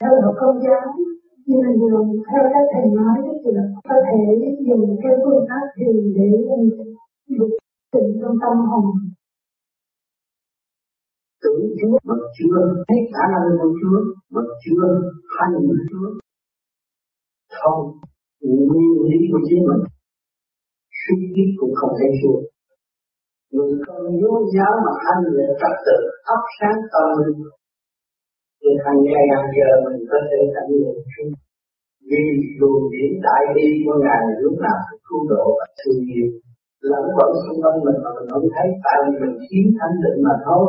theo học công giáo nhưng mà dùng theo các thầy nói, thì là có thể dùng cái phương pháp thiền để được tình trong tâm hồn. Tưởng Chúa mà chưa hết khả năng của Chúa mà chưa hành của Chúa. Không. Nguyên lý của chính mình. Suy nghĩ cũng không thể xuống người con vô giáo mà hành về trật tự thắp sáng tâm linh thì hàng ngày hàng giờ mình có thể cảm nhận Chúa vì luồng điển đại đi của ngài lúc nào cũng cứu độ và thương yêu lẫn vẫn xung quanh mình mà mình không thấy, tại vì mình thiếu thanh định mà thôi.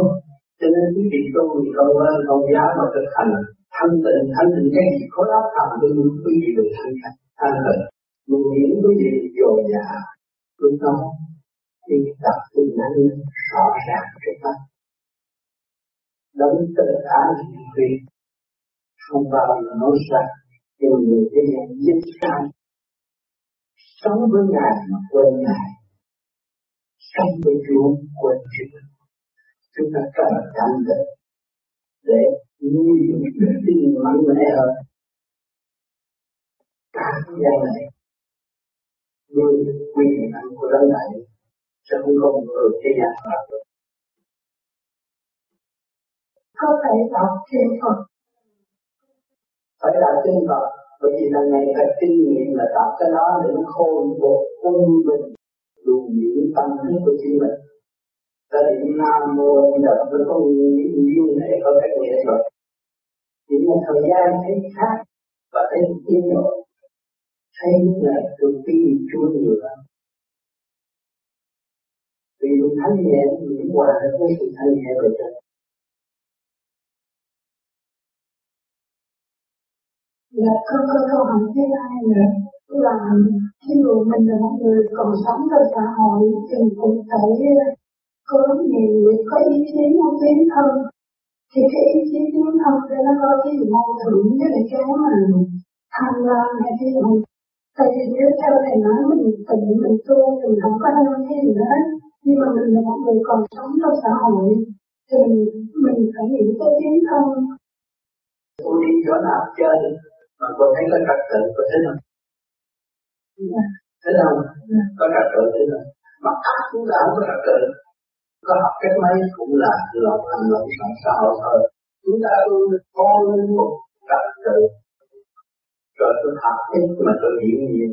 Cho nên quý vị tu thì không ơn không dám mà thực hành thanh tịnh. Thanh tịnh cái gì khối óc thầm luôn quý vị được thanh tịnh? Thanh tịnh. Luồng điển quý vị dồi dào lúc đó khi tập từ năng rõ ràng trước mắt đấng tự ái vì không bao giờ nói ra, nhưng người thế gian dính sai. Sống với ngài mà quên ngài, sống với Chúa quên Chúa. Chúng ta cần cảnh định để nuôi dưỡng đức tin mạnh mẽ hơn. Cả thế gian này, nuôi quyền năng của đấng này sẽ không còn một người thế gian mà được có thể đọc thêm Phật phải là kinh Phật. Bởi vì là ngày phải kinh nghiệm là đọc cái đó để nó khôi phục quân bình luồng điển tâm thức của chính mình ta điểm nam mô di đà phật có những duyên để có cách nghĩa rồi. Chỉ một thời gian thấy khác và thấy yên rồi thấy là từ tin chúa nhiều lắm vì mình thanh nhẹ mình hòa được với sự thanh nhẹ của trời là không có câu hỏi thứ ai nữa. Là khi dụ mình là một người còn sống trong xã hội thì mình cũng phải ờ, có nhiều có ý chí muốn tiến thân. Thì cái ý chí tiến thân thì nó có cái gì mâu thuẫn với lại cái mà tham lam hay cái gì. Tại vì nếu theo thầy nói mình tự mình tu thì mình không có ham cái gì hết. Nhưng mà mình là một người còn sống trong xã hội thì mình, mình phải nghĩ tới tiến thân. Tôi đi chỗ nào chơi mà cô thấy có trật tự có thế không thế không có trật tự thế không mà ác cũng không có trật tự. Có học cách mấy cũng là lòng hành lòng sẵn xã hội thôi. Chúng ta luôn có một trật tự. Rồi tôi học ít mà tôi hiểu nhiều.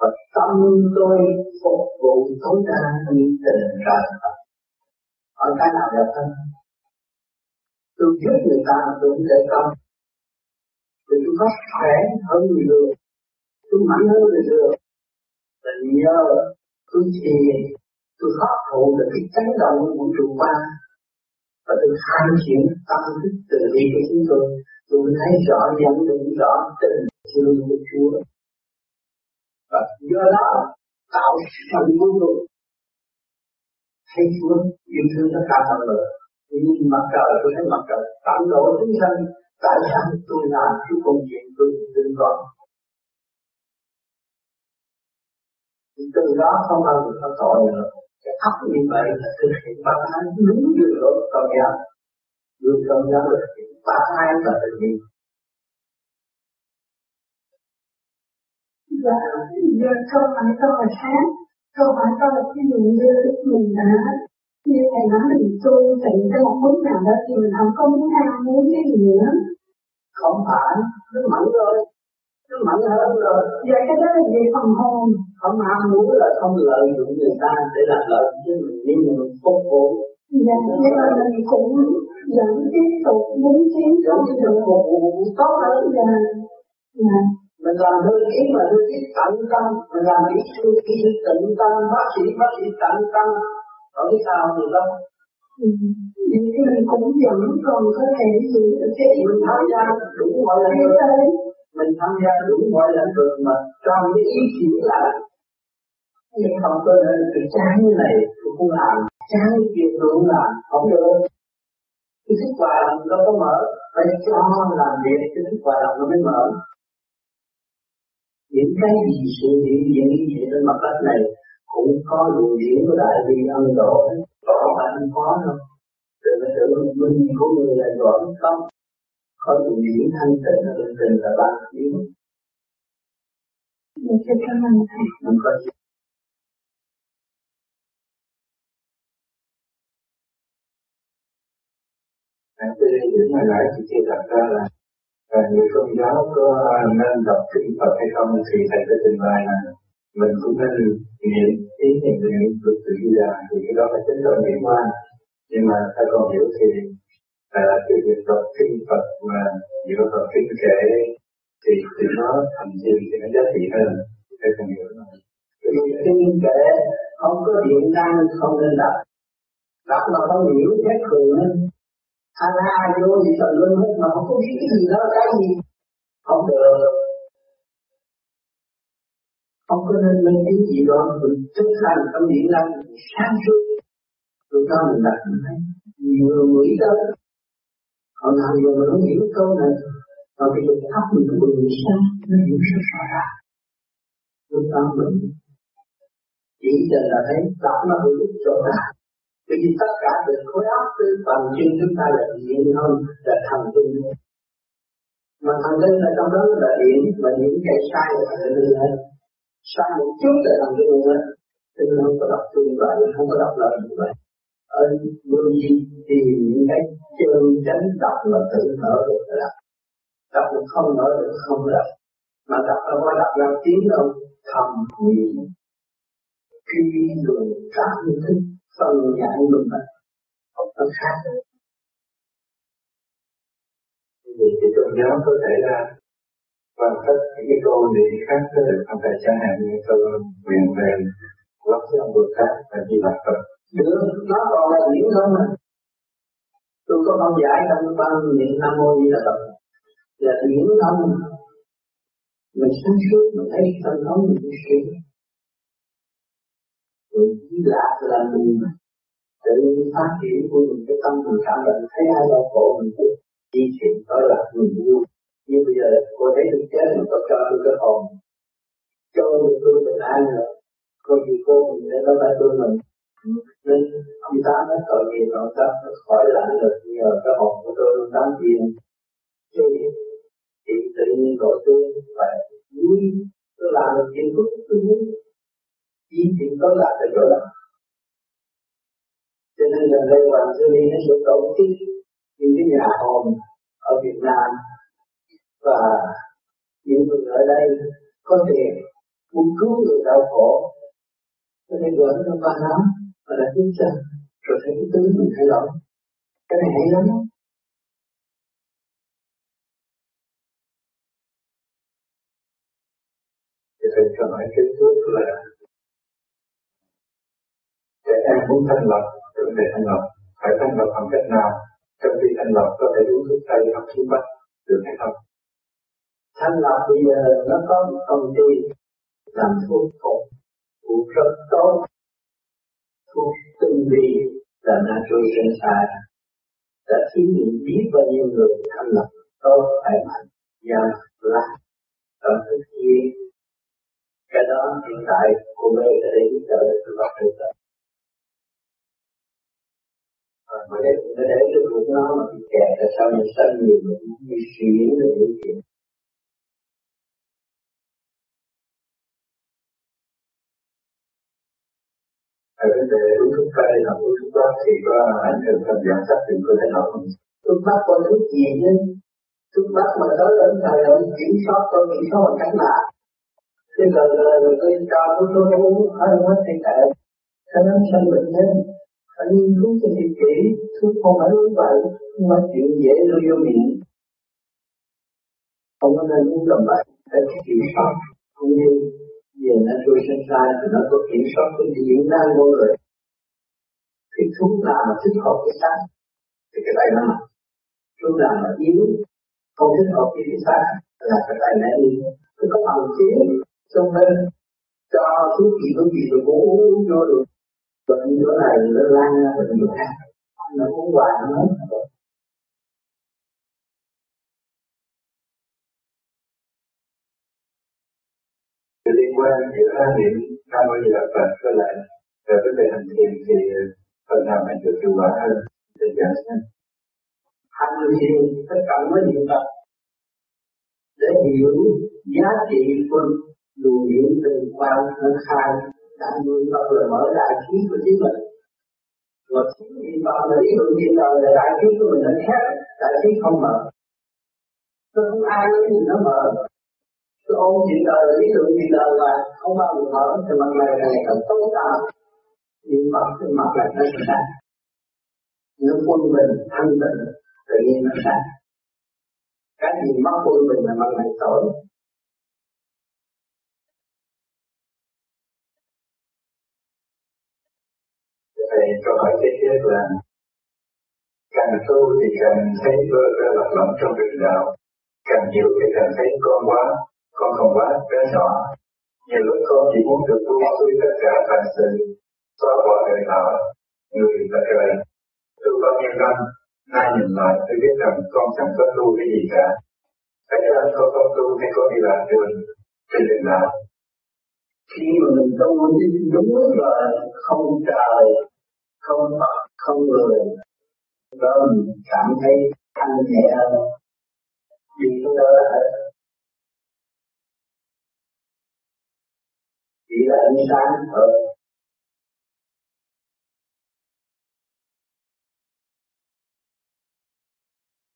Và tâm tôi phục vụ tối đa như tình trời Còn cái nào đẹp hơn? Tôi giúp người ta tôi cũng để công thì chúng ta khỏe, hơn người thường chúng mạnh hơn người thường là nhờ tôi thiền tôi hấp thụ được cái chấn động của vũ trụ ba và tôi khai triển tâm thức từ bi của chúng tôi. Tôi thấy rõ, nhận định rõ tình thương của Chúa. Và do đó, tạo phần vô cùng thấy Chúa yêu thương tất cả mọi người. Nhưng mặt trời, tôi thấy mặt trời tận độ chúng sanh tại sao tôi làm cái công việc tôi tin còn thì từ đó không bao giờ có tội nữa. Cái óc như vậy là thực hiện ba hai đúng như luật công giáo. Luật công giáo là thực hiện ba hai là tự nhiên. Dạ, giờ câu hỏi câu hỏi khác câu hỏi câu là cái gì như mình đã như thầy nói mình tu tịnh cái một bước nào đó thì mình không có muốn ham muốn cái gì nữa. Không phải nó mạnh rồi. Nó mạnh hơn rồi. Dạ cái đó là về phần hồn. Không ham muốn là không lợi dụng người ta để làm lợi cho mình mà mình phục vụ. Dạ nhưng mà mình cũng vẫn tiếp tục muốn tiến tiếp tục phục vụ tốt hơn. Dạ. Dạ. Mình làm hơi ý mà hơi ý tận tâm mình làm sư kỹ sư tận tâm bác sĩ bác sĩ tận tâm ở cái sao được không? Thì mình cũng vẫn còn có thể giữ cái mình tham gia đủ mọi lĩnh vực mình tham gia đủ mọi lĩnh vực mà trong cái ý chỉ là nhưng không có nên cái trái như này tôi không làm. Trái như kia không làm không được. Cái thức hòa đồng đâu có mở. Phải cho làm việc cái thức hòa đồng nó mới mở. Những cái gì sự hiện diện như vậy trên mặt đất này cũng có luồng điển của đại bi ân độ. Không phải không có đâu. Từ cái sự minh của người là đoạn không có những điểm thanh tịnh là linh tinh là ba xin cảm ơn thầy. không có gì. Hãy tôi đây những hồi nãy chị chia thật ra là à, người công giáo có nên đọc kinh Phật hay không thì thầy có trình bày là mình cũng nên niệm ý niệm niệm được tự ra thì cái đó là chính là niệm quan. Nhưng mà ta còn hiểu thì à, cái việc đọc kinh Phật mà giữa đọc kinh kệ thì thì nó thành gì thì nó giá trị hơn thầy còn hiểu nó kinh kệ không có điện năng không nên đọc. Đọc mà không hiểu hết thường ai ai vô thì tận luôn hết mà không có biết cái gì đó cái gì. Không được không có nên mê tín gì đó, mình thức hành tâm điện năng sáng suốt. Rồi cho mình đặt mình thấy nhiều người tới còn nào giờ mình không hiểu câu này. Mà bây giờ óc mình cũng bừng sáng, nó hiểu rất rõ ràng. Lúc đó mình chỉ cần là thấy tạo nó hữu ích rõ ràng. Bởi vì tất cả từ khối óc, tư phần chân chúng ta là điện hơn là thần kinh. Mà thần kinh là trong đó là điện, mà những cái sai là thần kinh hết sang một chút là thần kinh hết cho nên không có đọc tương vậy không có đọc lời như vậy. Ở vô vi tìm những cái chân chánh đọc là tự thở được là đọc. Đọc được không nở được, không đọc. Mà đọc là có đọc ra tiếng đâu thầm niệm khi người cảm thức phân giải mình mà không có khác. Vì cái tôn giáo có thể là bằng tất những cái câu niệm khác có được không thể chẳng hạn như câu nguyện về lắp cho ông Bồ Tát và Di Lặc Phật. Được, nó còn là diễn không mà tôi có không giải trong ban niệm nam mô di đà phật. Là diễn không? Mình sáng suốt, mình thấy tâm không mình suy mình chỉ lạc là mình tự nhiên phát triển của mình, cái tâm mình cảm nhận, thấy ai đau khổ mình cũng di chuyển tới lạc mình vui nhưng bây giờ cô thấy tôi chết mà có cho tôi cái hồn cho tôi bình an rồi có gì cô mình để nó phải tôi mình. Nên ông ta nó tội nghiệp ông ta nó khỏi lạnh được. Nhờ cái hồn của tôi ông tám tiền. Thì thì tự nhiên gọi tôi phải vui tôi làm được chuyện của tôi muốn. Chỉ chuyện có là cái chỗ đó cho nên là đây hoàng sư đi nó sụp đổ chức những cái nhà hồn ở Việt Nam và những người ở đây có tiền muốn cứu người đau khổ. Cho nên gọi cho ba lắm và đã tiến chân rồi thấy cái tướng mình thay đổi cái này hay lắm. Thì thầy cho nói cái thuốc là trẻ em muốn thanh lọc, vấn đề thanh lọc. Phải thanh lọc bằng cách nào? Trong khi thanh lọc có thể uống thuốc tây hoặc thuốc bắc, được hay không? Thanh lọc bây giờ nó có một công ty làm thuốc phục, thuốc rất tốt, thuốc tinh vi là nitrogen side đã thí nghiệm biết bao nhiêu người thanh lọc tốt, khỏe mạnh giảm là ở thức kia. Cái đó hiện tại cô mê đã đến giúp được để tôi lọc được rồi. Mà để để cái ruột nó mà bị kẹt là sao mình sanh nhiều bệnh bị suy yếu được những chuyện ở vấn đề chúng ta tây hoặc uống thuốc bắc thì có ảnh hưởng thành giảm sắc thì cơ thể nào không thuốc bắc có thuốc gì chứ thuốc bắc mà tới đến thời ông kiểm soát tôi kiểm soát bằng cách lạ. thế rồi rồi tôi cho tôi tôi uống hơi hết thì tệ. cho nên sanh bệnh nhân, phải nghiên cứu cho thiệt kỹ, thuốc không phải uống vậy không phải chuyện dễ đưa vô miệng không có nên uống làm vậy để kiểm soát cũng như về nitrogen sai thì nó có kiểm soát cái điện năng vô rồi thì chúng ta mà thích hợp cái xác. Thì cái tay nó mạnh chúng ta mà yếu, không thích hợp với cái xác. Là cái tay nó yếu. Nó có bằng chiến trong bên cho thuốc gì thuốc gì rồi cũng uống vô được. Bệnh chỗ này nó lan ra bệnh chỗ khác. Nó uống hoài nó liên quen giữa niệm nam mô di đà phật với lại về vấn đề hành thiền thì ờ, phần nào mình được hiệu quả hơn, để giải xem hành thiền tất cả mới niệm tập, để hiểu giá trị của luồng điện từ quan thân khai, đã nuôi tập là mở đại trí của chính mình. Và chính vì bạn là lý luận hiện đời là đại trí của mình đã khác đại trí không mở. Tôi không ai nói gì nó mở tôi ôm chuyện đời lý luận chuyện đời là không bao giờ mở, thì mặt này ngày càng tối tăm. Nhưng mặt thì mặt lại nó sẽ đạt nó quân bình, thanh tịnh, tự nhiên nó đạt cái gì mất quân bình là mặt này tối. Thầy cho hỏi kế tiếp là, càng tu thì càng thấy vơ ra lạc lõng trong rừng đạo. Càng nhiều thì càng thấy con quá con không quá bé nhỏ. Nhiều lúc con chỉ muốn được buông xuôi tất cả phản sự. Xóa bỏ đời thọ người và trời tu bao nhiêu năm, nay nhìn lại tôi biết rằng con chẳng có tu cái gì cả. Vậy ra con có tu hay có đi làm đường thì đừng nào khi mà mình tu đúng là không trời không Phật không người đó mình cảm thấy thanh nhẹ hơn. Đi tới đó chỉ là ánh sáng thôi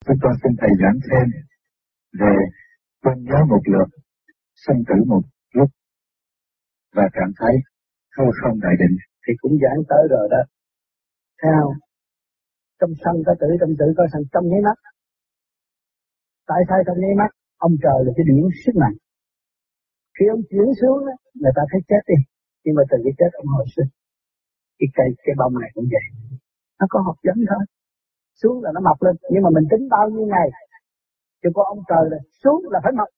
Chúng con xin Thầy giảng thêm về tôn giáo một lượt, sinh tử một lúc và cảm thấy không không đại định thì cũng giảng tới rồi đó. Thấy không? Trong sanh có tử, trong tử có sanh trong nháy mắt. Tại sao trong nháy mắt? Ông trời là cái điển sức mạnh. Khi ông chuyển xuống đó, người ta thấy chết đi. Nhưng mà từ cái chết ông hồi sinh. Cái cây, cái bông này cũng vậy. Nó có học giống thôi. Xuống là nó mọc lên. Nhưng mà mình tính bao nhiêu ngày. Chứ có ông trời là xuống là phải mọc.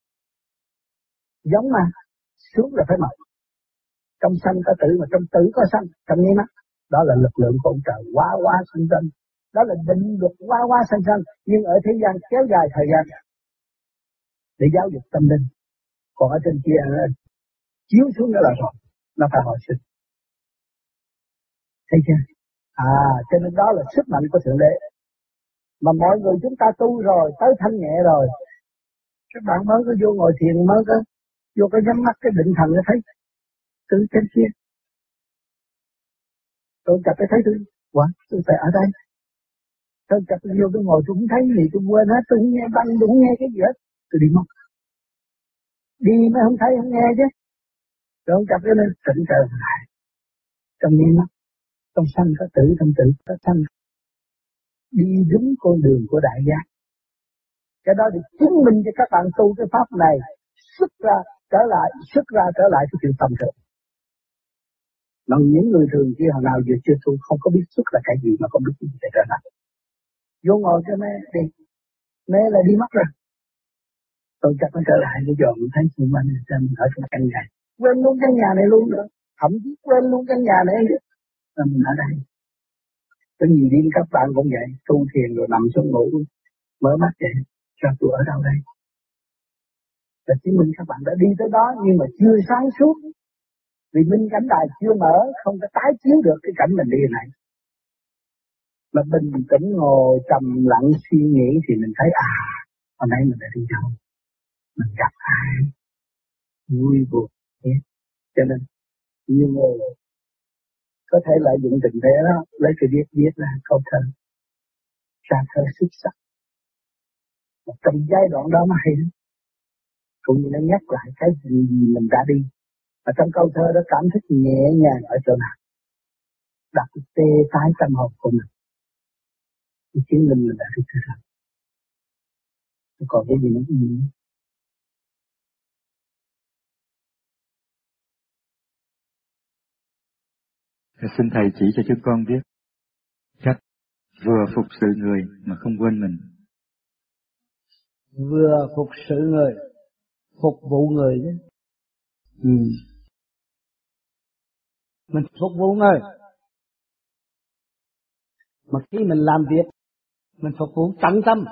Giống mà. Xuống là phải mọc. Trong sanh có tử mà trong tử có sanh. Trong nháy mắt. Đó là lực lượng của ông trời. Quá quá sanh sanh. Đó là định luật quá quá sanh sanh. Nhưng ở thế gian kéo dài thời gian để giáo dục tâm linh còn ở trên kia nó chiếu xuống đó là rồi nó phải hồi sinh. Thấy chưa? À cho nên đó là sức mạnh của thượng đế. Mà mọi người chúng ta tu rồi, tới thanh nhẹ rồi, các bạn mới có vô ngồi thiền, mới có vô có nhắm mắt cái định thần nó thấy từ trên kia. Tôi chặt cái thấy tôi quả tôi phải ở đây. Tôi chặt tôi vô, tôi ngồi tôi cũng thấy gì, tôi quên hết, tôi không nghe băng, tôi không nghe cái gì hết, tôi đi mất đi mới không thấy, không nghe chứ. Rồi ông cặp cái lên, tỉnh trời lại. Trong nhiên mắt, trong sanh có tử, trong tử có sanh. Đi đúng con đường của đại giác. Cái đó thì chứng minh cho các bạn tu cái pháp này xuất ra, trở lại, xuất ra, trở lại cái chuyện tầm thường. Mà những người thường kia hồi nào giờ chưa tu không có biết xuất là cái gì mà không biết gì để trở lại. Vô ngồi cho mẹ đi. Mẹ là đi mất rồi tôi chắc nó trở lại cái giờ mình thấy xung quanh xem mình ở trong căn nhà. Quên luôn căn nhà này luôn nữa. Thậm chí quên luôn căn nhà này là mình ở đây. Có nhiều đêm các bạn cũng vậy tu thiền rồi nằm xuống ngủ mở mắt dậy cho tôi ở đâu đây? Là chứng minh các bạn đã đi tới đó nhưng mà chưa sáng suốt. Vì minh cảnh đài chưa mở không có tái chiếu được cái cảnh mình đi này. Mà bình tĩnh ngồi trầm lặng suy nghĩ thì mình thấy à hôm nay mình đã đi đâu mình gặp ai vui buồn. Nhé cho nên, nhiều người có thể lợi dụng tình thế đó, lấy cái viết viết ra câu thơ. Ra thơ xuất sắc. Và trong giai đoạn đó mà hay cũng như nó nhắc lại cái gì mình đã đi. Và trong câu thơ đó cảm thấy nhẹ nhàng ở chỗ nào? Đặt tê tái tâm hồn của mình. Thì chứng minh mình đã đi tới rồi. Còn cái gì nữa? Xin Thầy chỉ cho chúng con biết cách vừa phục sự người mà không quên mình. Vừa phục sự người, phục vụ người chứ. Ừ. Mình phục vụ người. Mà khi mình làm việc, mình phục vụ tận tâm.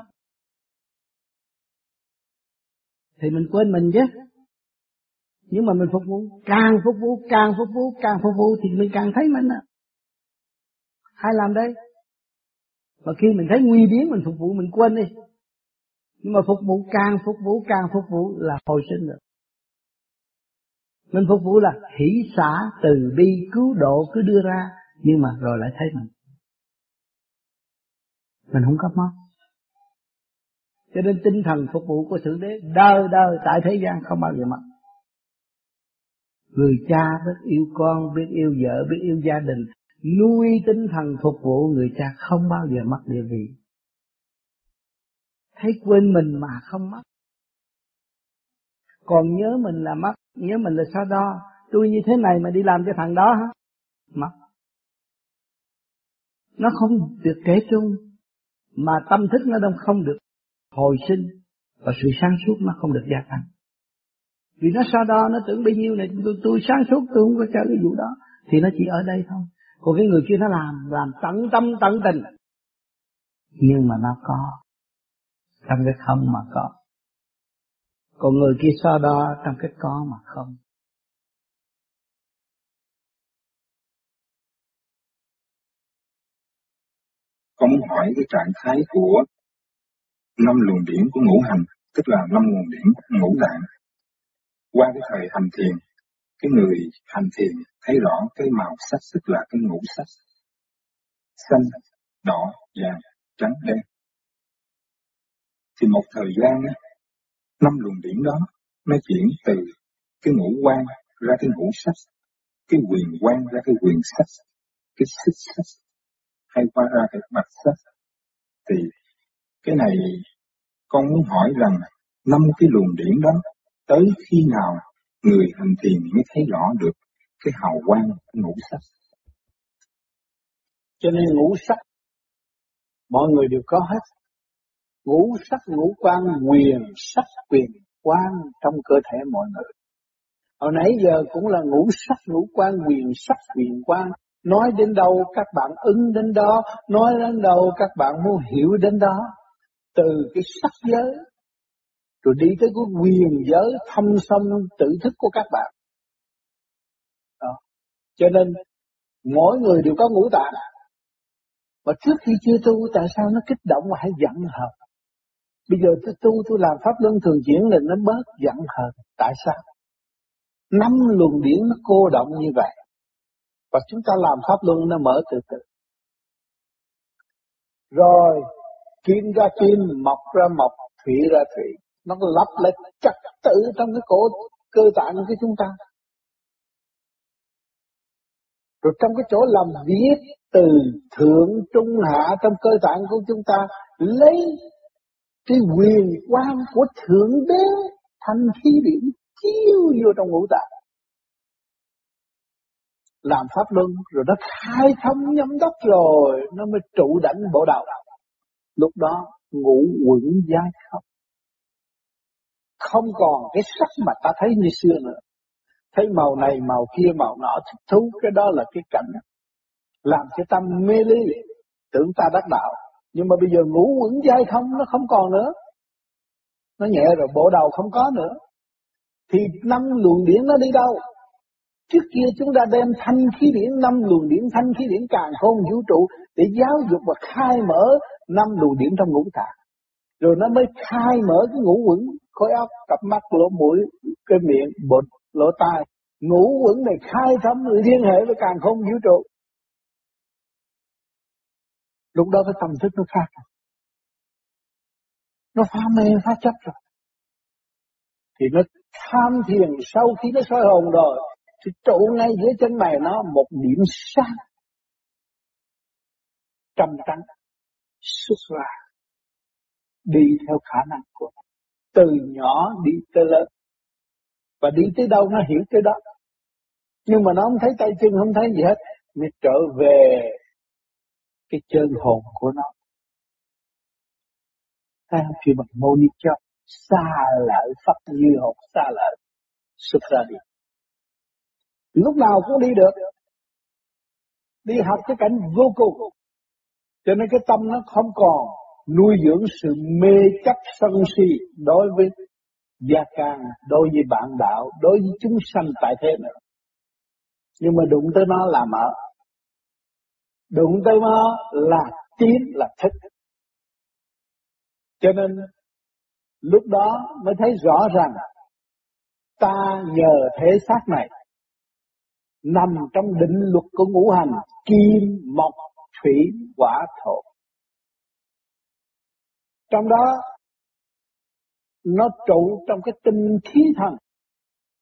Thì mình quên mình chứ nhưng mà mình phục vụ, càng phục vụ, càng phục vụ, càng phục vụ thì mình càng thấy mình à làm đây? Và khi mình thấy nguy biến mình phục vụ, mình quên đi. Nhưng mà phục vụ, càng phục vụ, càng phục vụ là hồi sinh được. Mình phục vụ là hỷ xả từ bi, cứu độ, cứ đưa ra, nhưng mà rồi lại thấy mình. Mình không có mất. Cho nên tinh thần phục vụ của thượng đế đời đời tại thế gian không bao giờ mất người cha biết yêu con, biết yêu vợ, biết yêu gia đình, nuôi tinh thần phục vụ người cha không bao giờ mất địa vị. Thấy quên mình mà không mất. Còn nhớ mình là mất, nhớ mình là sao đo. Tôi như thế này mà đi làm cho thằng đó hả? Mất. Nó không được kể chung, mà tâm thức nó đâu không được hồi sinh, và sự sáng suốt nó không được gia tăng vì nó so đo nó tưởng bấy nhiêu này tôi, tôi sáng suốt tôi không có chơi cái vụ đó. Thì nó chỉ ở đây thôi. Còn cái người kia nó làm làm tận tâm tận tình. Nhưng mà nó có. Trong cái không mà có. Còn người kia so đo trong cái có mà không. Con muốn hỏi cái trạng thái của năm luồng điển của ngũ hành tức là năm nguồn điển ngũ tạng qua cái thời hành thiền cái người hành thiền thấy rõ cái màu sắc tức là cái ngũ sắc xanh đỏ vàng trắng đen. Thì một thời gian á, năm luồng điển đó nó chuyển từ cái ngũ quan ra cái ngũ sắc cái quyền quan ra cái quyền sắc cái xích sắc hay qua ra cái mặt sắc. Thì cái này con muốn hỏi rằng năm cái luồng điển đó tới khi nào người hành thiền mới thấy rõ được cái hào quang ngũ sắc. Cho nên ngũ sắc mọi người đều có hết. Ngũ sắc ngũ quan quyền sắc quyền quan trong cơ thể mọi người. Hồi nãy giờ cũng là ngũ sắc ngũ quan quyền sắc quyền quan. Nói đến đâu các bạn ứng đến đó, nói đến đâu các bạn muốn hiểu đến đó. Từ cái sắc giới rồi đi tới cái quyền giới thâm sâm tự thức của các bạn. Đó. Cho nên mỗi người đều có ngũ tạng. Mà trước khi chưa tu tại sao nó kích động mà hay giận hờn? Bây giờ tôi tu tôi làm pháp luân thường chuyển là nó bớt giận hờn. Tại sao? Năm luồng điển nó cô động như vậy. Và chúng ta làm pháp luân nó mở từ từ. Rồi kim ra kim, mọc ra mọc, thủy ra thủy nó lập lại trật tự trong cái cổ cơ tạng của chúng ta. Rồi trong cái chỗ làm viết từ thượng, trung, hạ trong cơ tạng của chúng ta, lấy cái quyền quan của thượng đế thành khí điểm chiếu vô trong ngũ tạng. Làm pháp luân, rồi nó khai thông nhâm đốc rồi, nó mới trụ đảnh bộ đầu lúc đó ngũ quẩn giai khóc không còn cái sắc mà ta thấy như xưa nữa. Thấy màu này, màu kia, màu nọ thích thú, cái đó là cái cảnh. Làm cho tâm mê ly, tưởng ta đắc đạo. Nhưng mà bây giờ ngủ quẩn dai không, nó không còn nữa. Nó nhẹ rồi, bộ đầu không có nữa. Thì năm luồng điển nó đi đâu? Trước kia chúng ta đem thanh khí điển, năm luồng điển, thanh khí điển càng khôn vũ trụ để giáo dục và khai mở năm luồng điển trong ngũ tạng. Rồi nó mới khai mở cái ngũ quẩn khối óc, cặp mắt, lỗ mũi, cái miệng, bột, lỗ tai. Ngũ quẩn này khai thâm liên hệ với càng không vũ trụ. Lúc đó cái tâm thức nó khác. Nó phá mê, phá chấp rồi. Thì nó tham thiền sau khi nó soi hồn rồi, thì trụ ngay dưới chân mày nó một điểm sáng. Trầm trắng xuất ra đi theo khả năng của nó từ nhỏ đi tới lớn. Và đi tới đâu nó hiểu tới đó. Nhưng mà nó không thấy tay chân, không thấy gì hết. Nó trở về cái chân hồn của nó. Thấy không khi bằng mô cho, xa lợi pháp như hồn, xa lợi xuất ra đi lúc nào cũng đi được. Đi học cái cảnh vô cùng. Cho nên cái tâm nó không còn nuôi dưỡng sự mê chấp sân si đối với gia can, đối với bạn đạo, đối với chúng sanh tại thế này Nhưng mà đụng tới nó là mở. Đụng tới nó là tiến là thích Cho nên lúc đó mới thấy rõ rằng ta nhờ thể xác này nằm trong định luật của ngũ hành kim, mộc, thủy, hỏa, thổ. Trong đó nó trụ trong cái tinh khí thần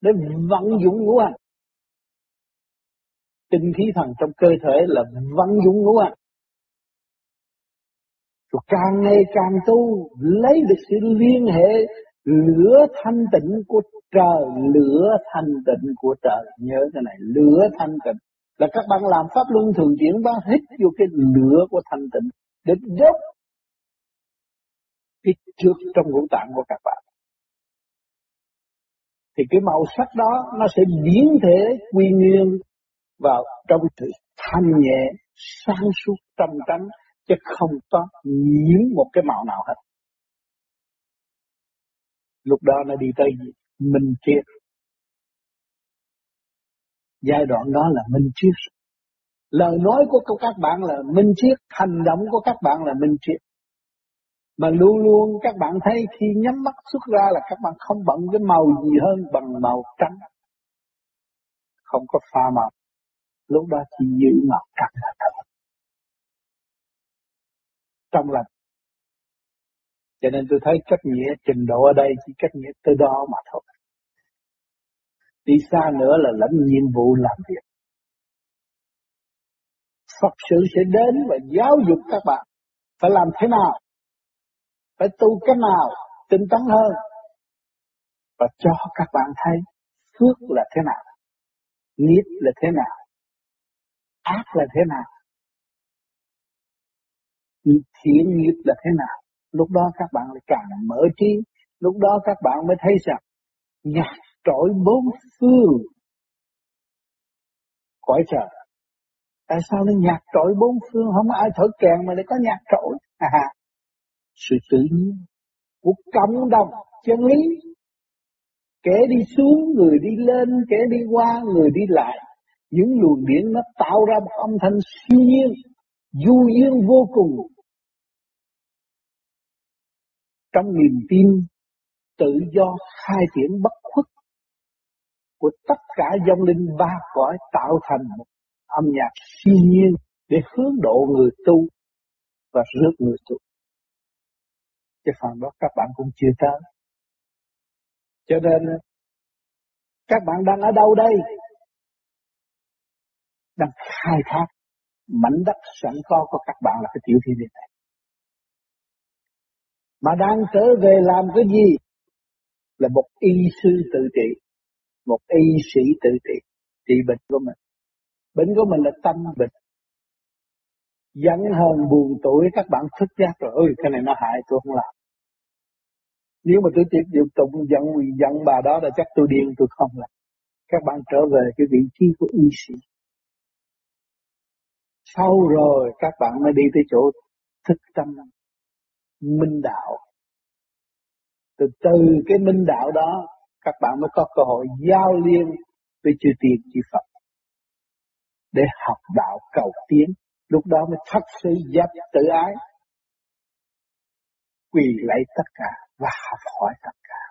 để vận dụng ngũ hành. Tinh khí thần trong cơ thể là vận dụng ngũ hành. Rồi càng ngày càng tu lấy được sự liên hệ lửa thanh tịnh của trời, lửa thanh tịnh của trời. Nhớ cái này, lửa thanh tịnh. Là các bạn làm pháp luân thường chuyển bạn hít vô cái lửa của thanh tịnh để đốt cái trước trong ngũ tạng của các bạn. Thì cái màu sắc đó nó sẽ biến thể quy nguyên vào trong sự thanh nhẹ, sáng suốt trong trắng, chứ không có nhiễm một cái màu nào hết. Lúc đó nó đi tới? Minh triết. Giai đoạn đó là minh triết. Lời nói của các bạn là minh triết, hành động của các bạn là minh triết. Mà luôn luôn các bạn thấy khi nhắm mắt xuất ra là các bạn không bận cái màu gì hơn bằng màu trắng. Không có pha màu. Lúc đó chỉ giữ màu trắng là thật. Trong lành. Cho nên tôi thấy cách nghĩa trình độ ở đây chỉ cách nghĩa tới đó mà thôi. Đi xa nữa là lãnh nhiệm vụ làm việc. Phật sự sẽ đến và giáo dục các bạn phải làm thế nào phải tu cái nào tinh tấn hơn và cho các bạn thấy phước là thế nào, nghiệp là thế nào, ác là thế nào, thiện nghiệp là thế nào. Lúc đó các bạn lại càng mở trí, lúc đó các bạn mới thấy rằng nhạc trội bốn phương cõi trời. Tại sao nó nhạc trội bốn phương không ai thổi kèn mà lại có nhạc trội? À, sự tự nhiên của cộng đồng chân lý. Kẻ đi xuống, người đi lên, kẻ đi qua, người đi lại. Những luồng điện nó tạo ra một âm thanh siêu nhiên, du dương vô cùng. Trong niềm tin, tự do khai triển bất khuất của tất cả dòng linh ba cõi tạo thành một âm nhạc siêu nhiên để hướng độ người tu và rước người tu cái phần đó các bạn cũng chưa tới. Cho nên các bạn đang ở đâu đây? Đang khai thác mảnh đất sẵn có của các bạn là cái tiểu thiên địa này. Mà đang trở về làm cái gì? Là một y sư tự trị, một y sĩ tự trị, trị bệnh của mình. Bệnh của mình là tâm bệnh, giận hờn buồn tuổi các bạn thức giác rồi ơi cái này nó hại tôi không làm nếu mà tôi tiếp tục tụng giận giận bà đó là chắc tôi điên, tôi không làm. Các bạn trở về cái vị trí của y sĩ. Sau rồi các bạn mới đi tới chỗ thức tâm, minh đạo. Từ từ cái minh đạo đó, các bạn mới có cơ hội giao liên với chư tiền, chư Phật. Để học đạo cầu tiến. Lúc đó mới thật sự giáp tự ái quỳ lấy tất cả và học hỏi tất cả.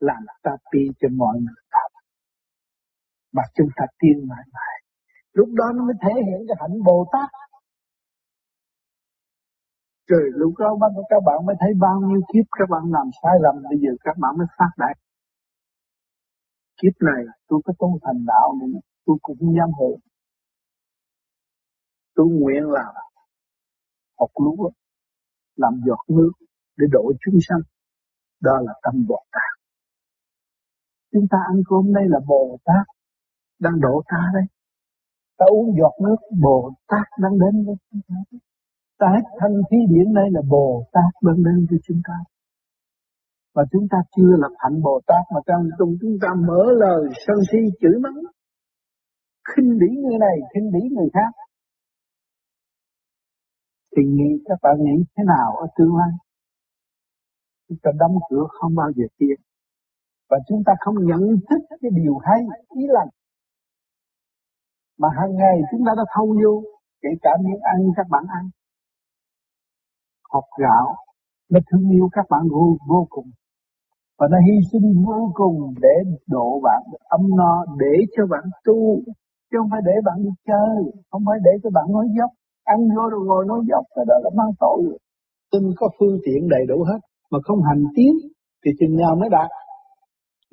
Làm ta bi cho mọi người. Học mà chúng ta tin mãi mãi. Lúc đó nó mới thể hiện cái hạnh Bồ Tát. Rồi lúc đó bắt các bạn mới thấy bao nhiêu kiếp các bạn làm sai lầm. Bây giờ các bạn mới phát đại. Kiếp này, tôi có tu thành đạo này, tôi cũng dám hộ tôi nguyện làm học lúa, làm giọt nước để độ chúng sanh. Đó là tâm Bồ Tát. Chúng ta ăn cơm đây là Bồ Tát đang độ ta đây. Ta uống giọt nước, Bồ Tát đang đến với chúng ta. Ta hết thanh khí điển đây là Bồ Tát đang đến với chúng ta. Và chúng ta chưa lập hạnh Bồ Tát mà trong tung chúng ta mở lời sân si chửi mắng. Khinh bỉ người này, khinh bỉ người khác. Thì nghĩ các bạn nghĩ thế nào ở tương lai? Chúng ta đóng cửa không bao giờ tiến và chúng ta không nhận thức cái điều hay ý lành. Mà hàng ngày chúng ta đã thâu vô kể cả miếng ăn các bạn ăn. Hộp gạo nó thương yêu các bạn vô, vô cùng. Và nó hy sinh vô cùng để độ bạn âm no để cho bạn tu. Chứ không phải để bạn đi chơi không phải để cho bạn nói dốc. Ăn vô rồi ngồi nói dốc cái đó là mang tội. Tin có phương tiện đầy đủ hết mà không hành tiến thì chừng nào mới đạt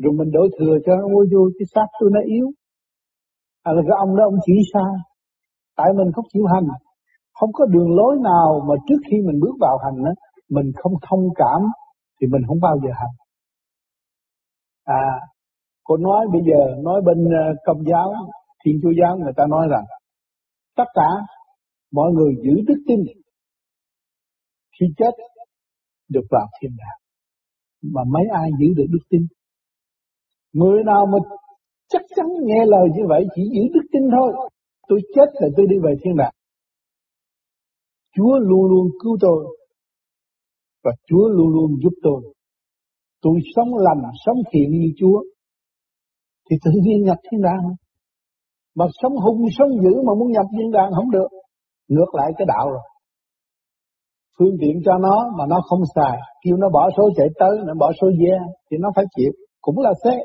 rồi mình đổ thừa cho nó vô vô cái xác tôi nó yếu. À là cái ông đó ông chỉ sai tại mình không chịu hành. Không có đường lối nào mà trước khi mình bước vào hành á mình không thông cảm thì mình không bao giờ hành. À, cô nói bây giờ, nói bên ờ, công giáo, thiên chúa giáo người ta nói rằng, tất cả mọi người giữ đức tin. Khi chết được vào thiên đàng. Mà mấy ai giữ được đức tin? Người nào mà chắc chắn nghe lời như vậy chỉ giữ đức tin thôi. Tôi chết là tôi đi về thiên đàng. Chúa luôn luôn cứu tôi và Chúa luôn luôn giúp tôi. Tôi sống lành, sống thiện như Chúa. Thì tự nhiên nhập thiên đàng. Mà sống hung, sống dữ mà muốn nhập thiên đàng không được. Ngược lại cái đạo rồi. Phương tiện cho nó mà nó không xài. Kêu nó bỏ số chạy tới, nó bỏ số ve. Thì nó phải chịu. Cũng là thế.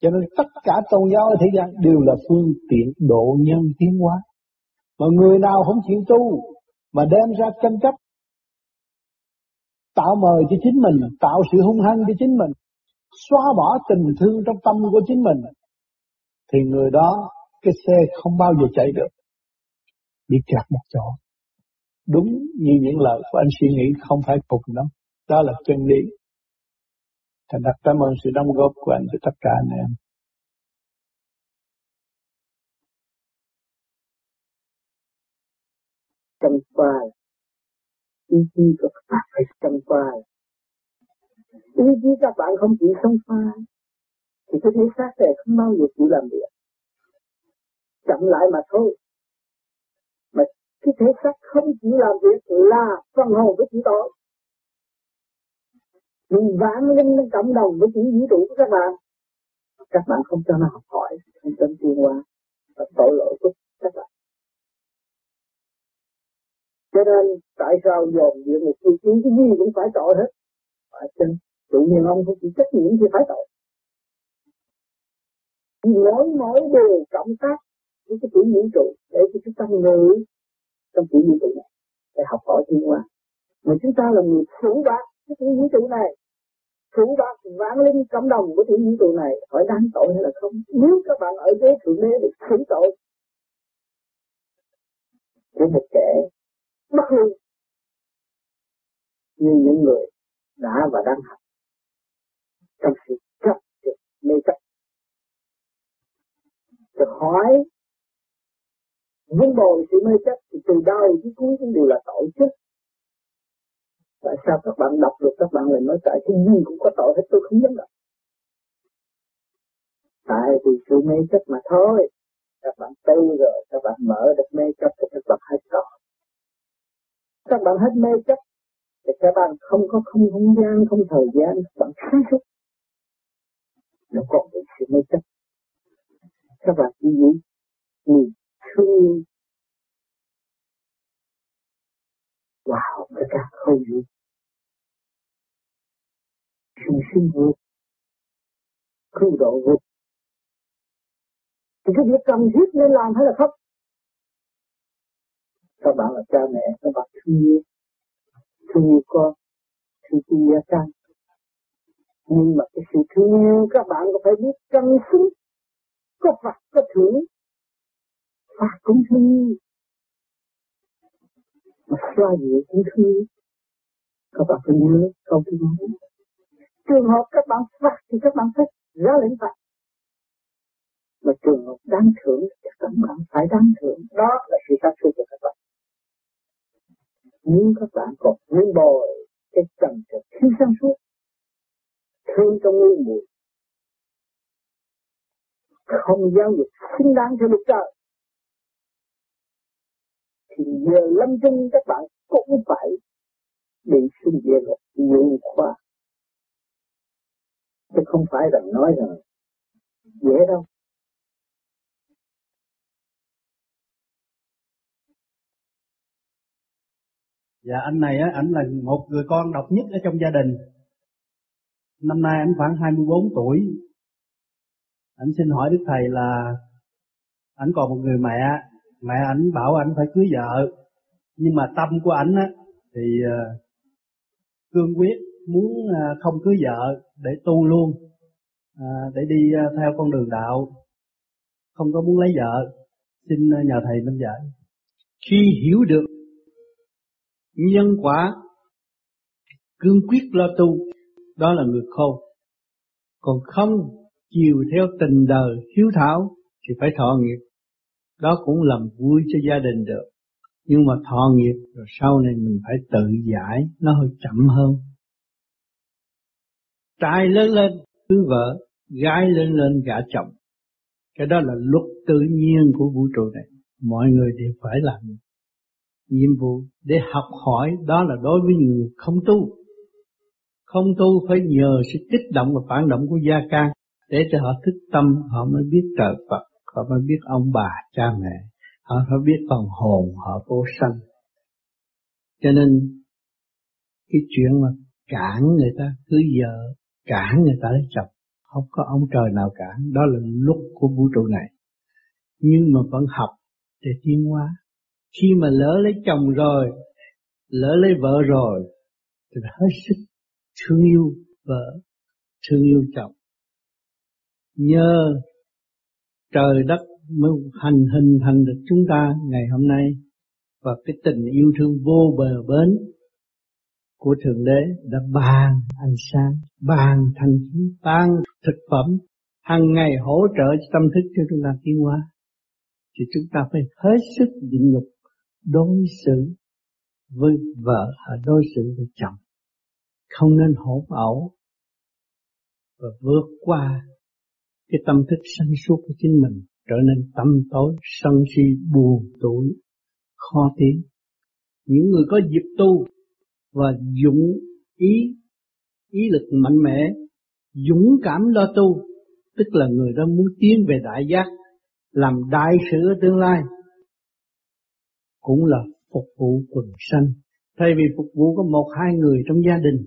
Cho nên tất cả tôn giáo ở thế gian đều là phương tiện độ nhân tiến hóa. Mà người nào không chịu tu mà đem ra tranh chấp tạo mời cho chính mình, tạo sự hung hăng cho chính mình, xóa bỏ tình thương trong tâm của chính mình, thì người đó cái xe không bao giờ chạy được, bị kẹt một chỗ. Đúng như những lời của anh suy nghĩ, không phải phục nó. Đó là chân lý. Thành thật, cảm ơn sự đóng góp của anh cho tất cả anh em. trong vai ý chí của các bạn phải trong phai ý chí các bạn không chịu trong phai, thì cái thể xác này không bao giờ chịu làm việc chậm lại mà thôi cái thể xác không chỉ làm việc là phần hồn với chỉ tội vì vãng linh nó cộng đồng với chỉ vũ trụ của các bạn. Các bạn không cho nó học hỏi, không cho tiên hóa. Và tội lỗi của các bạn. Cho nên, tại sao dồn địa ngục tu trí cái gì cũng phải tội hết? Phải chân. Tự nhiên ông không chịu trách nhiệm thì phải tội. Mỗi mỗi đều cộng tác với cái tuổi vũ trụ để cho chúng ta ngự trong tiểu vũ trụ này để học hỏi thiên hoa mà chúng ta là người phủ bác cái tiểu vũ trụ này. Phủ bác vạn linh cộng đồng của tiểu vũ trụ này hỏi đáng tội hay là không? Nếu các bạn ở dưới thượng đế được xử tội của một kẻ bất hư như những người đã và đang học trong sự chấp được mê chấp. Được hỏi vun bồi sự mê chấp, thì từ đầu đến cuối cũng đều là tội chứ tại sao các bạn đọc được, các bạn lại nói tại cái gì cũng có tội hết, tôi không dám đọc. Tại vì sự mê chấp mà thôi. Các bạn tu rồi, các bạn mở được mê chấp thì các bạn hết tội. Các bạn hết mê chấp thì các bạn không có không không gian, không thời gian, các bạn sáng suốt nó còn bị sự mê chấp. Các bạn chỉ giữ niềm thương yêu. Wow tất cả không gì chúng sinh vượt. Cứu độ vượt. Thì cái việc cần thiết nên làm hay là không? Các bạn là cha mẹ, các bạn thương yêu. Thương yêu con, thương yêu gia can nhưng mà cái sự thương yêu các bạn có phải biết cân xứng, có phạt có thưởng ta cũng thương yêu. Mà xoa dịu cũng thương yêu. Các bạn phải nhớ câu thứ trường hợp các bạn phạt thì các bạn phải ra lệnh phạt mà trường hợp đáng thưởng thì các bạn phải đáng thưởng. Đó là sự tác suy của các bạn. Nếu các bạn còn nguyên bồi cái trần trật thiếu sáng suốt, thương trong nguyên muội. Không giáo dục xứng đáng cho đức trời thì giờ lâm chung các bạn cũng phải bị sinh địa ngục nhiều khoa chứ không phải là nói rằng dễ đâu Dạ anh này á, ảnh là một người con độc nhất ở trong gia đình. Năm nay anh khoảng 24 tuổi. Anh xin hỏi Đức Thầy là anh còn một người mẹ, mẹ ảnh bảo anh phải cưới vợ. Nhưng mà tâm của ảnh á thì ờ, cương quyết muốn ờ, không cưới vợ để tu luôn, ờ, để đi theo con đường đạo, không có muốn lấy vợ. Xin nhờ thầy minh giải. Khi hiểu được nhân quả cương quyết lo tu đó là người khôn còn không chiều theo tình đời hiếu thảo thì phải thọ nghiệp đó cũng làm vui cho gia đình được. Nhưng mà thọ nghiệp, rồi sau này mình phải tự giải, nó hơi chậm hơn. Trai lớn lên, cưới vợ, gái lên lên, gả chồng. Cái đó là luật tự nhiên của vũ trụ này. Mọi người đều phải làm nhiệm vụ để học hỏi. Đó là đối với người không tu. Không tu phải nhờ sự kích động và phản động của gia can để cho họ thức tâm, họ mới biết trời Phật họ mới biết ông bà, cha mẹ. Họ phải biết phần hồn họ vô sanh. Cho nên, cái chuyện mà cản người ta cưới vợ cản người ta lấy chồng, không có ông trời nào cản. Đó là lúc của vũ trụ này. Nhưng mà vẫn học để tiến hóa. Khi mà lỡ lấy chồng rồi, lỡ lấy vợ rồi, thì hết sức thương yêu vợ, thương yêu chồng. Nhờ trời đất mới hành hình thành được chúng ta ngày hôm nay. Và cái tình yêu thương vô bờ bến của Thượng Đế đã ban ánh sáng, ban thanh khí, ban thực phẩm, hàng ngày hỗ trợ cho tâm thức cho chúng ta tiến hóa. Thì chúng ta phải hết sức nhịn nhục đối xử với vợ hay đối xử với chồng. Không nên hỗn ẩu và vượt qua cái tâm thức sanh suốt của chính mình trở nên tâm tối sân si buồn tuổi khó tiến những người có dịp tu và dũng ý ý lực mạnh mẽ dũng cảm lo tu tức là người đó muốn tiến về đại giác làm đại sự ở tương lai cũng là phục vụ quần sanh. Thay vì phục vụ có một hai người trong gia đình,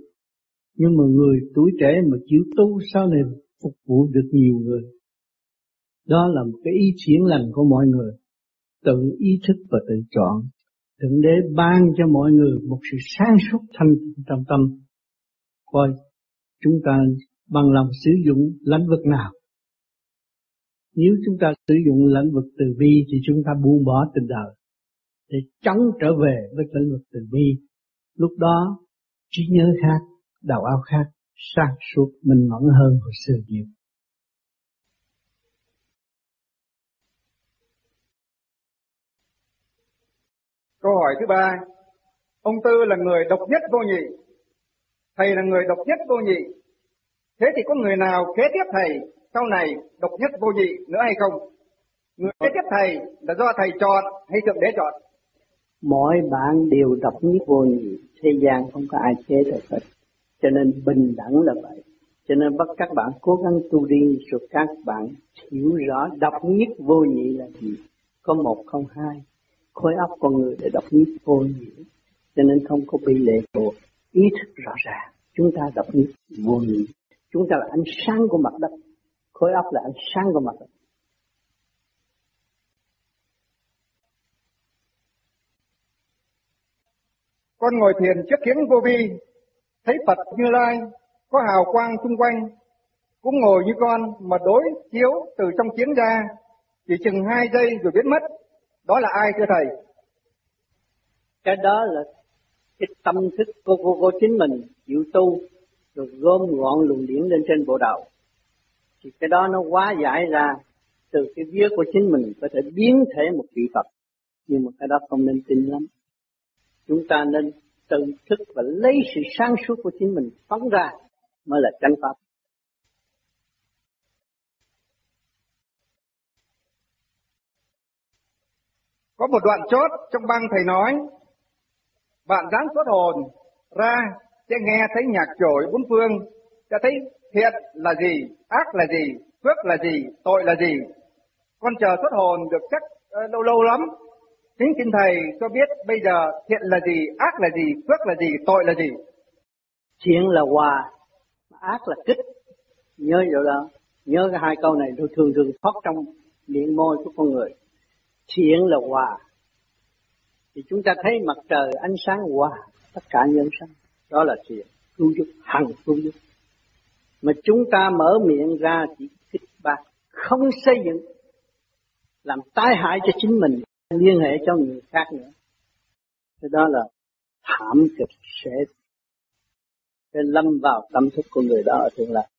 nhưng mà người tuổi trẻ mà chịu tu sau này phục vụ được nhiều người. Đó là một cái ý chuyển lành của mọi người, tự ý thức và tự chọn. Thượng đế ban cho mọi người một sự sáng suốt thanh trong tâm. Coi chúng ta bằng lòng sử dụng lãnh vực nào. Nếu chúng ta sử dụng lãnh vực từ bi thì chúng ta buông bỏ tình đời để chống trở về với lĩnh vực từ bi. Lúc đó trí nhớ khác, đầu óc khác, sáng suốt minh mẫn hơn hồi xưa nhiều. Câu hỏi thứ ba, ông Tư là người độc nhất vô nhị, thầy là người độc nhất vô nhị. Thế thì có người nào kế tiếp thầy sau này độc nhất vô nhị nữa hay không? Người kế tiếp thầy là do thầy chọn hay thượng đế chọn? mỗi bạn đều độc nhất vô nhị thế gian không có ai chế được hết cho nên bình đẳng là vậy. Cho nên bắt các bạn cố gắng tu đi rồi các bạn hiểu rõ độc nhất vô nhị là gì? Có một không hai. Khối óc con người để độc nhất vô nhị. Cho nên không có bị lệ thuộc. Ý thức rõ ràng. Chúng ta độc nhất vô nhị. Chúng ta là ánh sáng của mặt đất. Khối óc là ánh sáng của mặt đất. Con ngồi thiền trước kiến vô vi, thấy Phật như lai, có hào quang xung quanh, cũng ngồi như con mà đối chiếu từ trong chiến ra, chỉ chừng hai giây rồi biến mất. Đó là ai thưa Thầy? Cái đó là cái tâm thức của, của, của chính mình chịu tu rồi gom gọn luồng điển lên trên bộ đầu thì cái đó nó quá giải ra từ cái vía của chính mình có thể biến thể một vị Phật nhưng mà cái đó không nên tin lắm chúng ta nên tự thức và lấy sự sáng suốt của chính mình phóng ra mới là chân pháp. Có một đoạn chốt trong băng thầy nói, bạn dáng xuất hồn ra sẽ nghe thấy nhạc trội bốn phương, sẽ thấy thiện là gì, ác là gì, phước là gì, tội là gì. Con chờ xuất hồn được chắc uh, lâu lâu lắm, Kính xin Thầy cho biết bây giờ thiện là gì, ác là gì, phước là gì, tội là gì? Thiện là hòa, ác là kích. Nhớ vậy đó. Nhớ cái hai câu này tôi thường thường thoát trong miệng môi của con người. Thiện là hòa. Thì chúng ta thấy mặt trời ánh sáng hòa tất cả nhân sinh. Đó là thiện, cứu giúp, hằng cứu giúp. Mà chúng ta mở miệng ra chỉ kích bác, không xây dựng, làm tai hại cho chính mình, liên hệ cho người khác nữa. Thế đó là thảm kịch sẽ sẽ lâm vào tâm thức của người đó ở tương lai.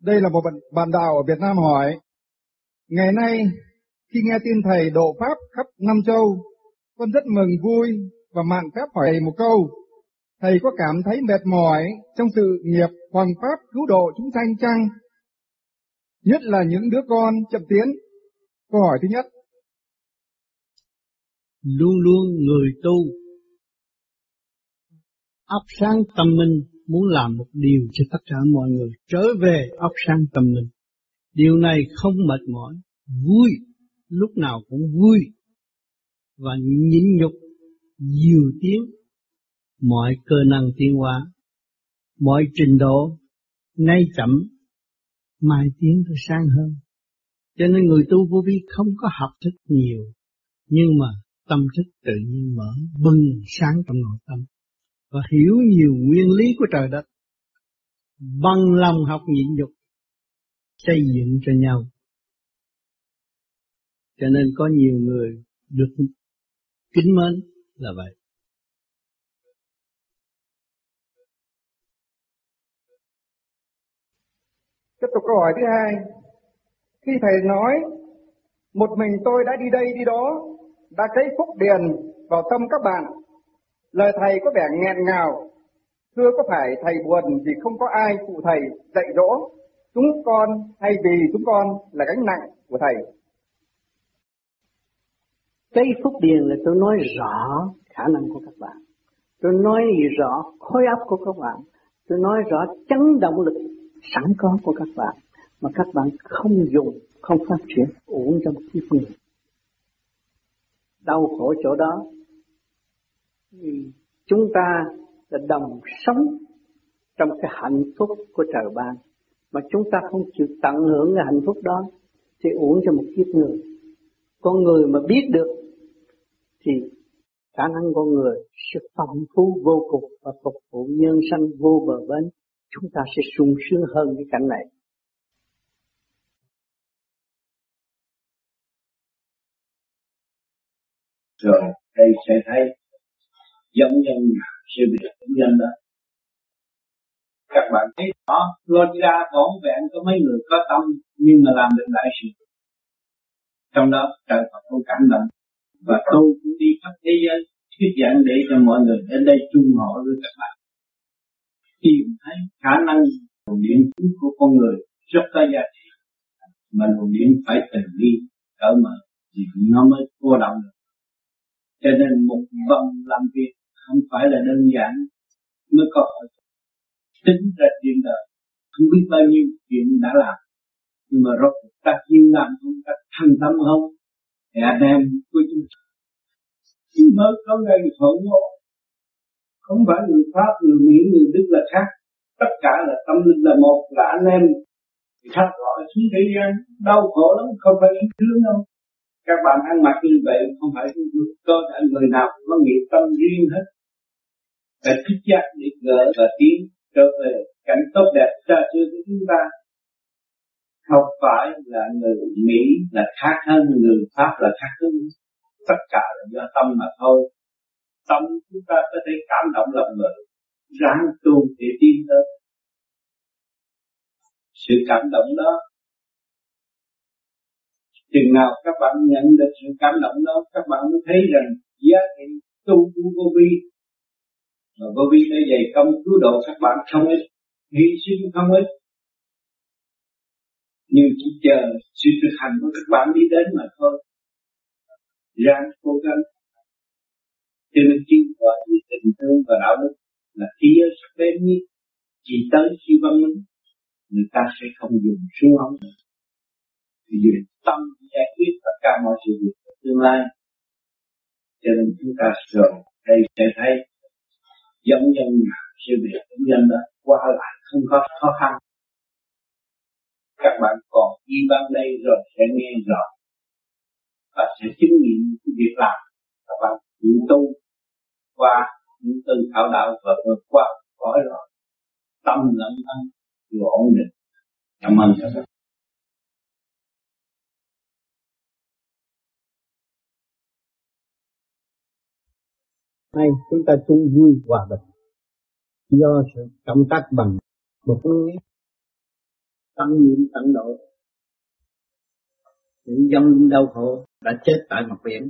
Đây là một bạn, bạn đạo ở Việt Nam hỏi, ngày nay khi nghe tin thầy độ pháp khắp năm châu, con rất mừng vui và mạng phép hỏi thầy một câu, thầy có cảm thấy mệt mỏi trong sự nghiệp hoàng pháp cứu độ chúng sanh chăng? Nhất là những đứa con chậm tiến. Câu hỏi thứ nhất. Luôn luôn người tu óc sáng tâm minh muốn làm một điều cho tất cả mọi người trở về óc sáng tâm linh. Điều này không mệt mỏi, vui, lúc nào cũng vui và nhịn nhục nhiều tiếng mọi cơ năng tiến hóa, mọi trình độ ngay chậm mai tiến tới sáng hơn. Cho nên người tu vô vi không có học thức nhiều, nhưng mà tâm thức tự nhiên mở bừng sáng trong nội tâm và hiểu nhiều nguyên lý của trời đất. Bằng lòng học nhịn nhục xây dựng cho nhau. Cho nên có nhiều người được kính mến là vậy. Tiếp tục câu hỏi thứ hai khi thầy nói, một mình tôi đã đi đây đi đó, đã cấy phúc điền vào tâm các bạn Lời thầy có vẻ nghẹn ngào. Thưa có phải thầy buồn vì không có ai phụ thầy dạy dỗ chúng con hay vì chúng con là gánh nặng của thầy? Cái phúc điền là tôi nói rõ khả năng của các bạn. Tôi nói rõ khối óc của các bạn. Tôi nói rõ chấn động lực sẵn có của các bạn. Mà các bạn không dùng, không phát triển, uổng trong kiếp người. Đau khổ chỗ đó vì chúng ta là đồng sống trong cái hạnh phúc của trời ban mà chúng ta không chịu tận hưởng cái hạnh phúc đó thì uổng cho một kiếp người con người mà biết được thì khả năng con người sẽ phong phú vô cùng và phục vụ nhân sanh vô bờ bến chúng ta sẽ sung sướng hơn cái cảnh này. Rồi đây sẽ thấy giống nhân sự việc cũng nhân đó. Các bạn thấy đó lôi ra bổn vẹn có mấy người có tâm, nhưng mà làm được đại sự. Trong đó, trời Phật cũng cảm động. Và tôi cũng đi khắp thế giới thuyết giảng để cho mọi người đến đây chung hội với các bạn tìm thấy khả năng hồn điện của con người rất có giá trị. Mà hồn điện phải từ bi cởi mở, thì nó mới cô động được. Cho nên một vòng làm việc không phải là đơn giản mới có hội tính ra chuyện đời. Không biết bao nhiêu chuyện đã làm, nhưng mà rốt cuộc ta chuyên làm không ta thành tâm không, thì anh em của chúng ta mới có ngày thổ ngộ không phải người pháp, người mỹ, người đức là khác. Tất cả là tâm linh là một, là anh em. Thì khác gọi xuống thế gian, đau khổ lắm, không phải yêu thương đâu. Các bạn ăn mặc như vậy, không phải yêu thương có người nào cũng có nghiệp tâm riêng hết. Phải thức giác để gỡ và tiến trở về cảnh tốt đẹp xa xưa của chúng ta. Không phải là người Mỹ là khác hơn, người Pháp là khác hơn. Tất cả là do tâm mà thôi tâm chúng ta có thể cảm động lòng người ráng tu để tin tới. Sự cảm động đó, chừng nào các bạn nhận được sự cảm động đó, các bạn mới thấy rằng giá trị tu của vô vi mà vô vi đã dày công cứu độ các bạn không ít, hy sinh không ít. Nhưng chỉ chờ sự thực hành của các bạn đi đến mà thôi. Ráng cố gắng cho nên chuyên gọi như tình thương và đạo đức là thế giới sắc bén nhất chỉ tới khi văn minh, người ta sẽ không dùng súng ống nữa. Thì dùng tâm giải quyết tất cả mọi sự việc tương lai. Cho nên chúng ta rồi đây sẽ thấy giống nhân sự việc cũng nhân đó, qua lại không có khó khăn. Các bạn còn đi ban đây rồi sẽ nghe rõ và sẽ chứng nghiệm cái việc làm các bạn chịu tu qua những từ thảo đạo và vượt qua cõi rồi. Tâm lẫn thân, vừa ổn định. Cảm ơn các bạn Nay chúng ta chung vui hòa bình. Do sự cộng tác bằng một phương tâm niệm tận độ. Những dân đau khổ đã chết tại mặt biển.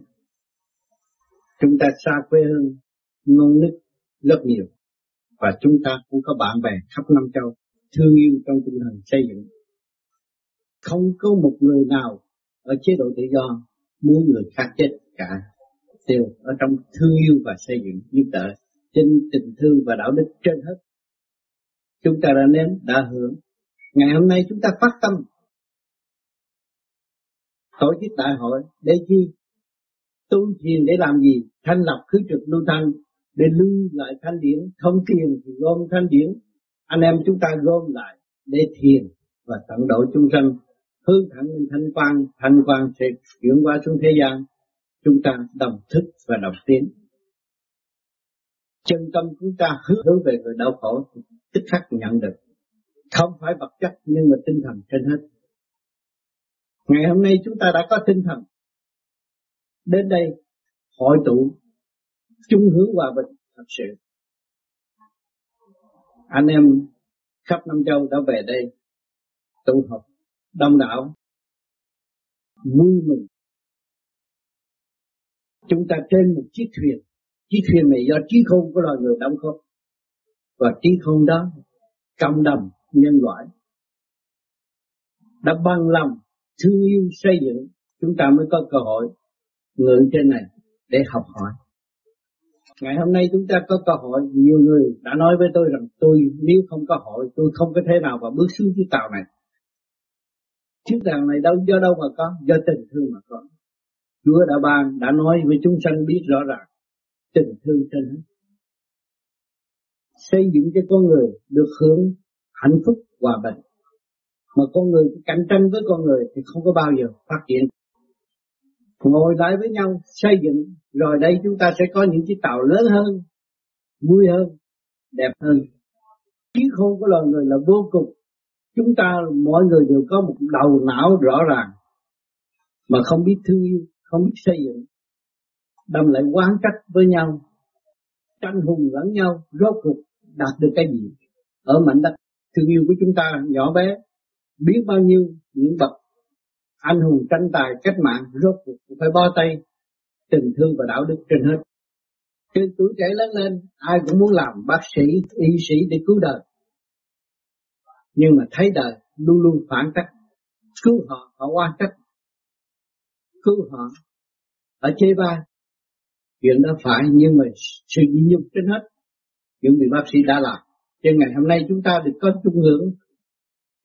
Chúng ta xa quê hương non nức rất nhiều. Và chúng ta cũng có bạn bè khắp năm châu thương yêu trong tinh thần xây dựng. Không có một người nào ở chế độ tự do muốn người khác chết cả. Đều ở trong thương yêu và xây dựng giúp đỡ, trên tình thương và đạo đức trên hết. Chúng ta đã nếm, đã hưởng. Ngày hôm nay chúng ta phát tâm. Tổ chức đại hội để chi? Tu thiền để làm gì? Thanh lập khứ trực lưu thanh để lưu lại thanh điển, không tiền thì gom thanh điển. Anh em chúng ta gom lại để thiền và tận độ chúng sanh. Hướng thẳng lên thanh quan thanh quan sẽ chuyển qua xuống thế gian. Chúng ta đồng thức và đồng tiến. Chân tâm chúng ta hướng về người đau khổ tức khắc nhận được. Không phải vật chất, nhưng mà tinh thần trên hết. Ngày hôm nay chúng ta đã có tinh thần. Đến đây, hội tụ chung hướng hòa bình, thật sự. Anh em khắp Nam châu đã về đây tụ họp, đông đảo, vui mừng. Chúng ta trên một chiếc thuyền. Chiếc thuyền này do trí khôn của loài người đóng khớp và trí khôn đó cộng đồng nhân loại. Đã bằng lòng thương yêu xây dựng. Chúng ta mới có cơ hội ngự trên này để học hỏi ngày hôm nay chúng ta có cơ hội, nhiều người đã nói với tôi rằng tôi nếu không có hội, tôi không có thể nào mà bước xuống chiếc tàu này. Chiếc tàu này đâu, do đâu mà có? Do tình thương mà có. Chúa đã ban, đã nói với chúng sanh biết rõ ràng, tình thương trên hết xây dựng cho con người được hưởng hạnh phúc, hòa bình. Mà con người cạnh tranh với con người thì không có bao giờ phát triển ngồi lại với nhau, xây dựng. Rồi đây chúng ta sẽ có những chiếc tàu lớn hơn, vui hơn, đẹp hơn. Trí khôn của loài người là vô cùng. Chúng ta, mọi người đều có một đầu não rõ ràng, mà không biết thương yêu, không biết xây dựng. Đâm lại quán trách với nhau, tranh hùng lẫn nhau, rốt cuộc đạt được cái gì? Ở mảnh đất thương yêu của chúng ta, nhỏ bé, biết bao nhiêu những bậc anh hùng tranh tài cách mạng rốt cuộc phải bo tay tình thương và đạo đức trên hết. Trên tuổi trẻ lớn lên, ai cũng muốn làm bác sĩ, y sĩ để cứu đời. Nhưng mà thấy đời luôn luôn phản cách, cứu họ họ oan trách. Cứu họ ở chê ba. chuyện đó phải nhưng mà sự nhị nhục trên hết. Những vị bác sĩ đã làm. Cho ngày hôm nay chúng ta được có chung hưởng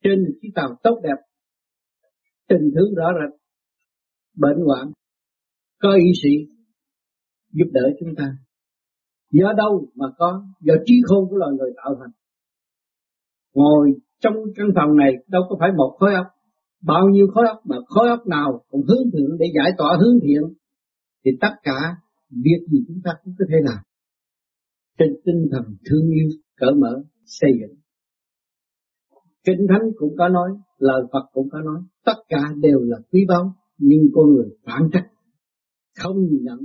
trên chiếc tàu tốt đẹp tình thương rõ rệt bệnh hoạn. Có y sĩ giúp đỡ chúng ta. Do đâu mà có? Do trí khôn của loài người tạo thành. Ngồi trong căn phòng này đâu có phải một khối óc. Bao nhiêu khối óc mà khối óc nào cũng hướng thượng để giải tỏa hướng thiện, thì tất cả việc gì chúng ta cũng có thể làm. Trên tinh thần thương yêu, cởi mở, xây dựng. Kinh thánh cũng có nói lời Phật cũng có nói, tất cả đều là quý báu, nhưng con người phản trách không nhìn nhận,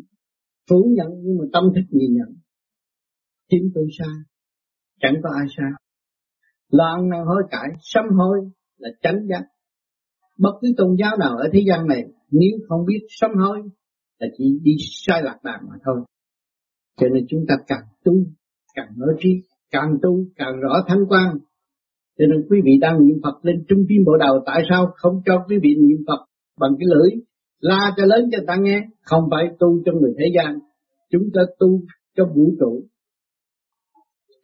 phủ nhận nhưng mà tâm thức nhìn nhận. Chính tôi sai chẳng có ai sai loạn năng hối cải, sám hối là tránh giác. Bất cứ tôn giáo nào ở thế gian này, nếu không biết sám hối, là chỉ đi sai lạc đàn mà thôi. Cho nên chúng ta càng tu, càng mở trí, càng tu, càng rõ thanh quan cho nên quý vị đang niệm Phật lên trung tim bộ đầu tại sao không cho quý vị niệm Phật bằng cái lưỡi? La cho lớn cho ta nghe, không phải tu cho người thế gian. Chúng ta tu cho vũ trụ.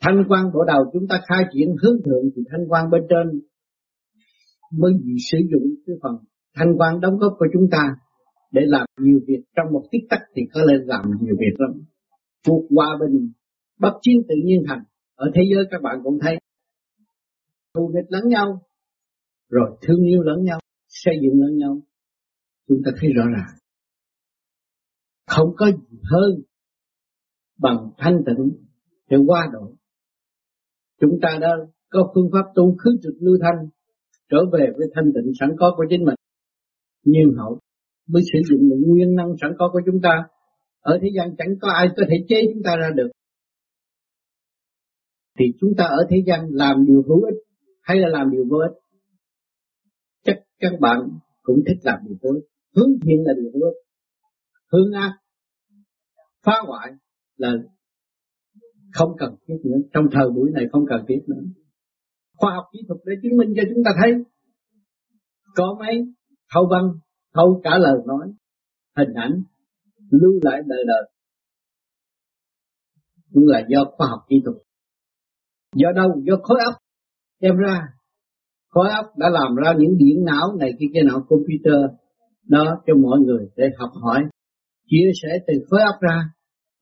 Thanh quan bộ đầu chúng ta khai triển hướng thượng thì thanh quan bên trên mới sử dụng cái phần thanh quan đóng góp của chúng ta để làm nhiều việc. Trong một tích tắc thì có lên làm nhiều việc lắm. Cuộc hòa bình bất chiến tự nhiên thành. Ở thế giới các bạn cũng thấy thù địch lẫn nhau. Rồi thương yêu lẫn nhau, xây dựng lẫn nhau. Chúng ta thấy rõ ràng. Không có gì hơn bằng thanh tịnh để qua độ. Chúng ta đã có phương pháp tu khứ trực lưu thanh, trở về với thanh tịnh sẵn có của chính mình. Nhiên hậu mới sử dụng những nguyên năng sẵn có của chúng ta. Ở thế gian chẳng có ai có thể chế chúng ta ra được. Thì chúng ta ở thế gian làm điều hữu ích hay là làm điều vô ích. Chắc các bạn cũng thích làm điều vô ích. Hướng thiện là điều vô ích. Hướng ác, phá hoại là không cần thiết nữa. Trong thời buổi này không cần thiết nữa. Khoa học kỹ thuật để chứng minh cho chúng ta thấy. Có mấy thâu văn, thâu cả lời nói, hình ảnh, lưu lại đời đời. Cũng là do khoa học kỹ thuật. Do đâu? Do khối óc đem ra, khối óc đã làm ra những điện não này kia kia não computer đó cho mọi người để học hỏi, chia sẻ từ khối óc ra.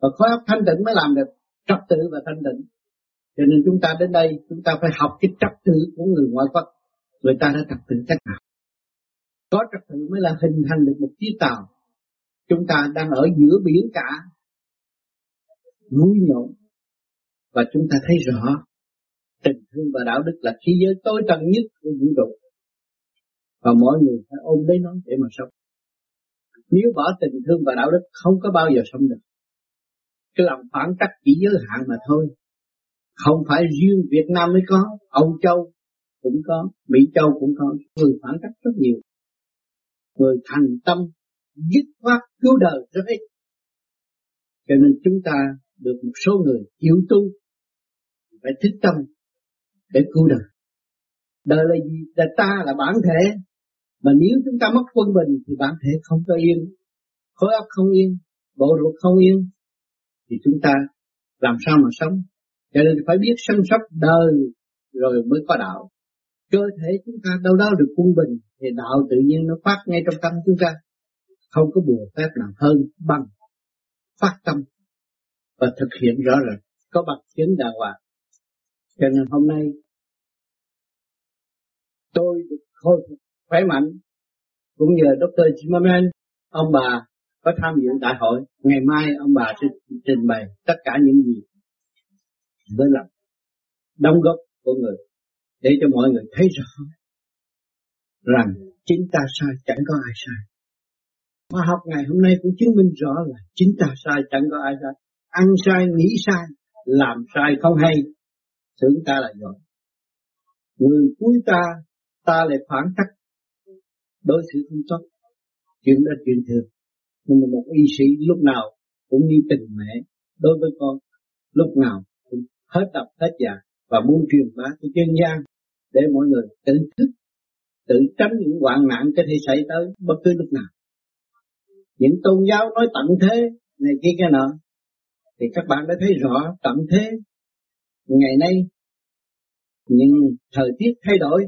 Và khối óc thanh tịnh mới làm được trật tự và thanh tịnh. Cho nên chúng ta đến đây, chúng ta phải học cái trật tự của người ngoại quốc. Người ta đã trật tự cách nào có trật tự mới là hình thành được một chiếc tàu. Chúng ta đang ở giữa biển cả. Vui nhộn. Và chúng ta thấy rõ tình thương và đạo đức là khí giới tối tân nhất của vũ trụ. Và mỗi người phải ôm lấy nó để mà sống. Nếu bỏ tình thương và đạo đức, không có bao giờ sống được. Cái lòng phản cách chỉ giới hạn mà thôi. Không phải riêng Việt Nam mới có, Âu Châu cũng có, Mỹ Châu cũng có. Người phản cách rất nhiều. Người thành tâm, dứt khoát cứu đời rất ít. Cho nên chúng ta được một số người hiểu tu, phải thức tâm để cứu đời đời là gì? Là ta là bản thể. Mà nếu chúng ta mất quân bình thì bản thể không có yên, khối óc không yên, bộ ruột không yên, thì chúng ta làm sao mà sống? Cho nên phải biết săn sóc đời rồi mới có đạo. Cơ thể chúng ta đâu đó được quân bình thì đạo tự nhiên nó phát ngay trong tâm chúng ta. Không có bùa phép nào hơn bằng phát tâm và thực hiện rõ rệt có bằng chứng đàng hoàng cho nên hôm nay tôi được khôi phục khỏe mạnh, cũng nhờ Dr. Zimmerman, ông bà có tham dự đại hội. Ngày mai ông bà sẽ trình bày tất cả những gì với lòng đóng góp của người để cho mọi người thấy rõ rằng chính ta sai, chẳng có ai sai. Khoa học ngày hôm nay cũng chứng minh rõ là chính ta sai, chẳng có ai sai. Ăn sai, nghĩ sai, làm sai không hay tưởng ta là giỏi người cuối ta ta lại phản cách đối xử không tốt. Chuyện đó chuyện thường. Nhưng mà một y sĩ lúc nào cũng như tình mẹ đối với con, lúc nào cũng hết tập hết dạ và muốn truyền bá cho chân gian để mọi người tự thức, tự tránh những hoạn nạn có thể xảy tới bất cứ lúc nào. Những tôn giáo nói tận thế này kia cái nọ, thì các bạn đã thấy rõ tận thế ngày nay, nhưng thời tiết thay đổi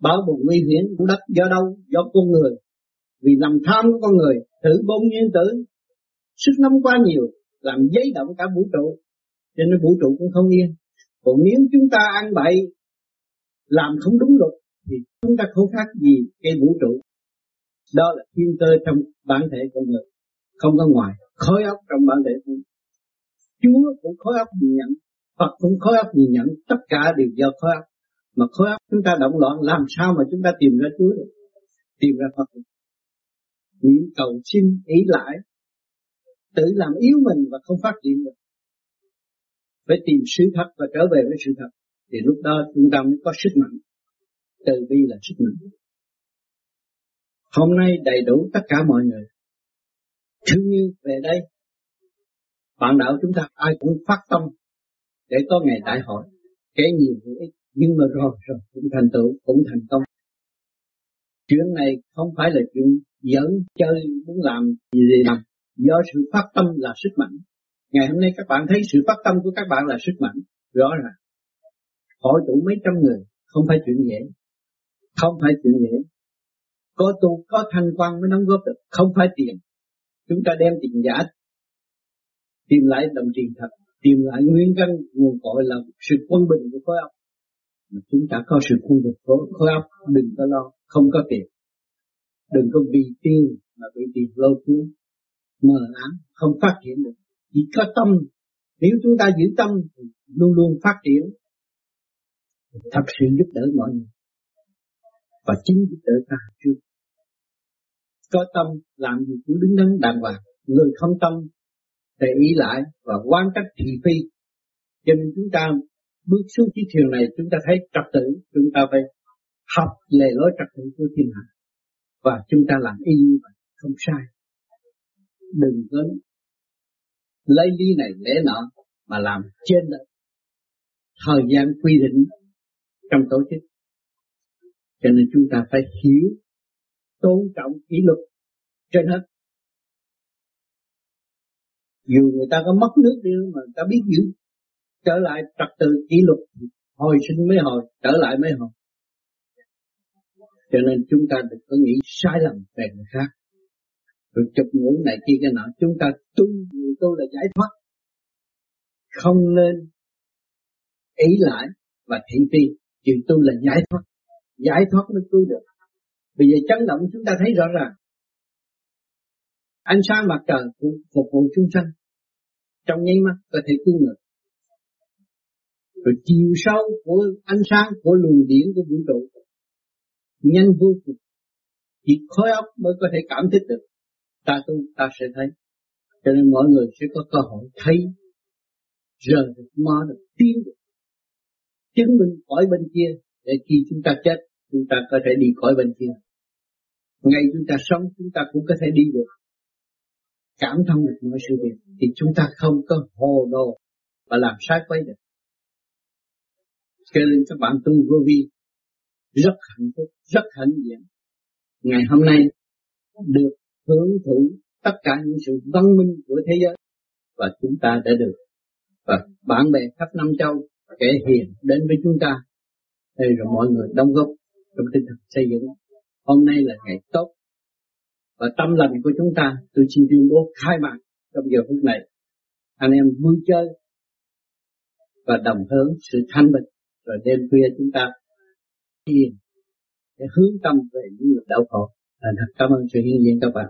báo bùng nguy hiểm của đất do đâu, do con người. Vì lòng tham của con người, thử bôn nguyên tử, sức nóng quá nhiều, làm giấy động cả vũ trụ. Cho nên vũ trụ cũng không yên. Còn nếu chúng ta ăn bậy, làm không đúng luật, thì chúng ta không khác gì cái vũ trụ. Đó là thiên cơ trong bản thể con người, không có ngoài khối óc trong bản thể con Chúa cũng khối óc nhìn nhận. Phật cũng khối óc nhìn nhận tất cả đều do khối óc. Mà khối óc chúng ta động loạn, làm sao mà chúng ta tìm ra Chúa được? Tìm ra Phật. Những cầu xin ý lại, tự làm yếu mình và không phát triển được. Phải tìm sự thật và trở về với sự thật. Thì lúc đó chúng ta mới có sức mạnh. Từ bi là sức mạnh. Hôm nay đầy đủ tất cả mọi người. Thương yêu về đây. Bạn đạo chúng ta ai cũng phát tâm để có ngày đại hội, kể nhiều hữu ích, nhưng mà rồi rồi cũng thành tựu, cũng thành công. Chuyện này không phải là chuyện giỡn, chơi, muốn làm gì gì làm. Do sự phát tâm là sức mạnh. Ngày hôm nay các bạn thấy sự phát tâm của các bạn là sức mạnh, rõ ràng. Hội tụ mấy trăm người, không phải chuyện dễ. Không phải chuyện dễ. Có tu, có thanh quan mới đóng góp được, không phải tiền. Chúng ta đem tiền giả, tìm lại đồng tiền thật tìm lại nguyên căn nguồn cội là sự quân bình của khối óc. Mà chúng ta có sự quân bình của khối óc, đừng có lo, không có tiền. Đừng có vì tiền mà bị tiền lôi cuốn, mờ ám, không phát triển được. Chỉ có tâm. Nếu chúng ta giữ tâm thì luôn luôn phát triển. Thật sự giúp đỡ mọi người. Và chính giúp đỡ ta trước. Có tâm làm gì cũng đứng đắn đàng hoàng. Người không tâm để ý lại và quan trách thị phi. Cho nên chúng ta bước xuống chiếc thuyền này, chúng ta thấy trật tự, chúng ta phải học lề lối trật tự của thiên hạ. Và chúng ta làm y như vậy, không sai. Đừng có lấy lý này lẽ nọ mà làm trên đó. thời gian quy định trong tổ chức. Cho nên chúng ta phải hiểu, tôn trọng kỷ luật trên hết dù người ta có mất nước đi mà người ta biết giữ. Trở lại trật tự kỷ luật. Hồi sinh mới hồi, trở lại mới hồi. Cho nên chúng ta đừng có nghĩ sai lầm về người khác. Rồi chụp ngủ này kia cái nọ, chúng ta tu người tu là giải thoát. Không nên ý lại và thị phi. Chuyện tu là giải thoát. Giải thoát mới cứu được. Bây giờ chấn động, chúng ta thấy rõ ràng ánh sáng mặt trời cũng phục vụ chúng sanh. Trong nháy mắt có thể cứu người. Rồi chiều sâu của ánh sáng của luồng điển của vũ trụ, nhanh vô cùng. Chỉ khối óc mới có thể cảm thích được. Ta tu, ta sẽ thấy. Cho nên mọi người sẽ có cơ hội thấy rời được, mò được, tiến được. Chứng minh khỏi bên kia, để khi chúng ta chết, chúng ta có thể đi khỏi bên kia. Ngay chúng ta sống, chúng ta cũng có thể đi được cảm thông được mọi sự việc thì chúng ta không có hồ đồ và làm sai quấy được. Cho nên các bạn tu vô vi, rất hạnh phúc, rất hạnh diện. Ngày hôm nay được hưởng thụ tất cả những sự văn minh của thế giới và chúng ta đã được, và bạn bè khắp năm châu kể hiền đến với chúng ta. Đây rồi mọi người đóng góp trong tinh thần xây dựng. Hôm nay là ngày tốt và tâm lành của chúng ta tôi xin tuyên bố khai mạc trong giờ phút này anh em vui chơi và đồng hướng sự thanh bình, rồi đêm khuya chúng ta thiền để hướng tâm về những người đau khổ. Cảm ơn sự hiện diện các bạn.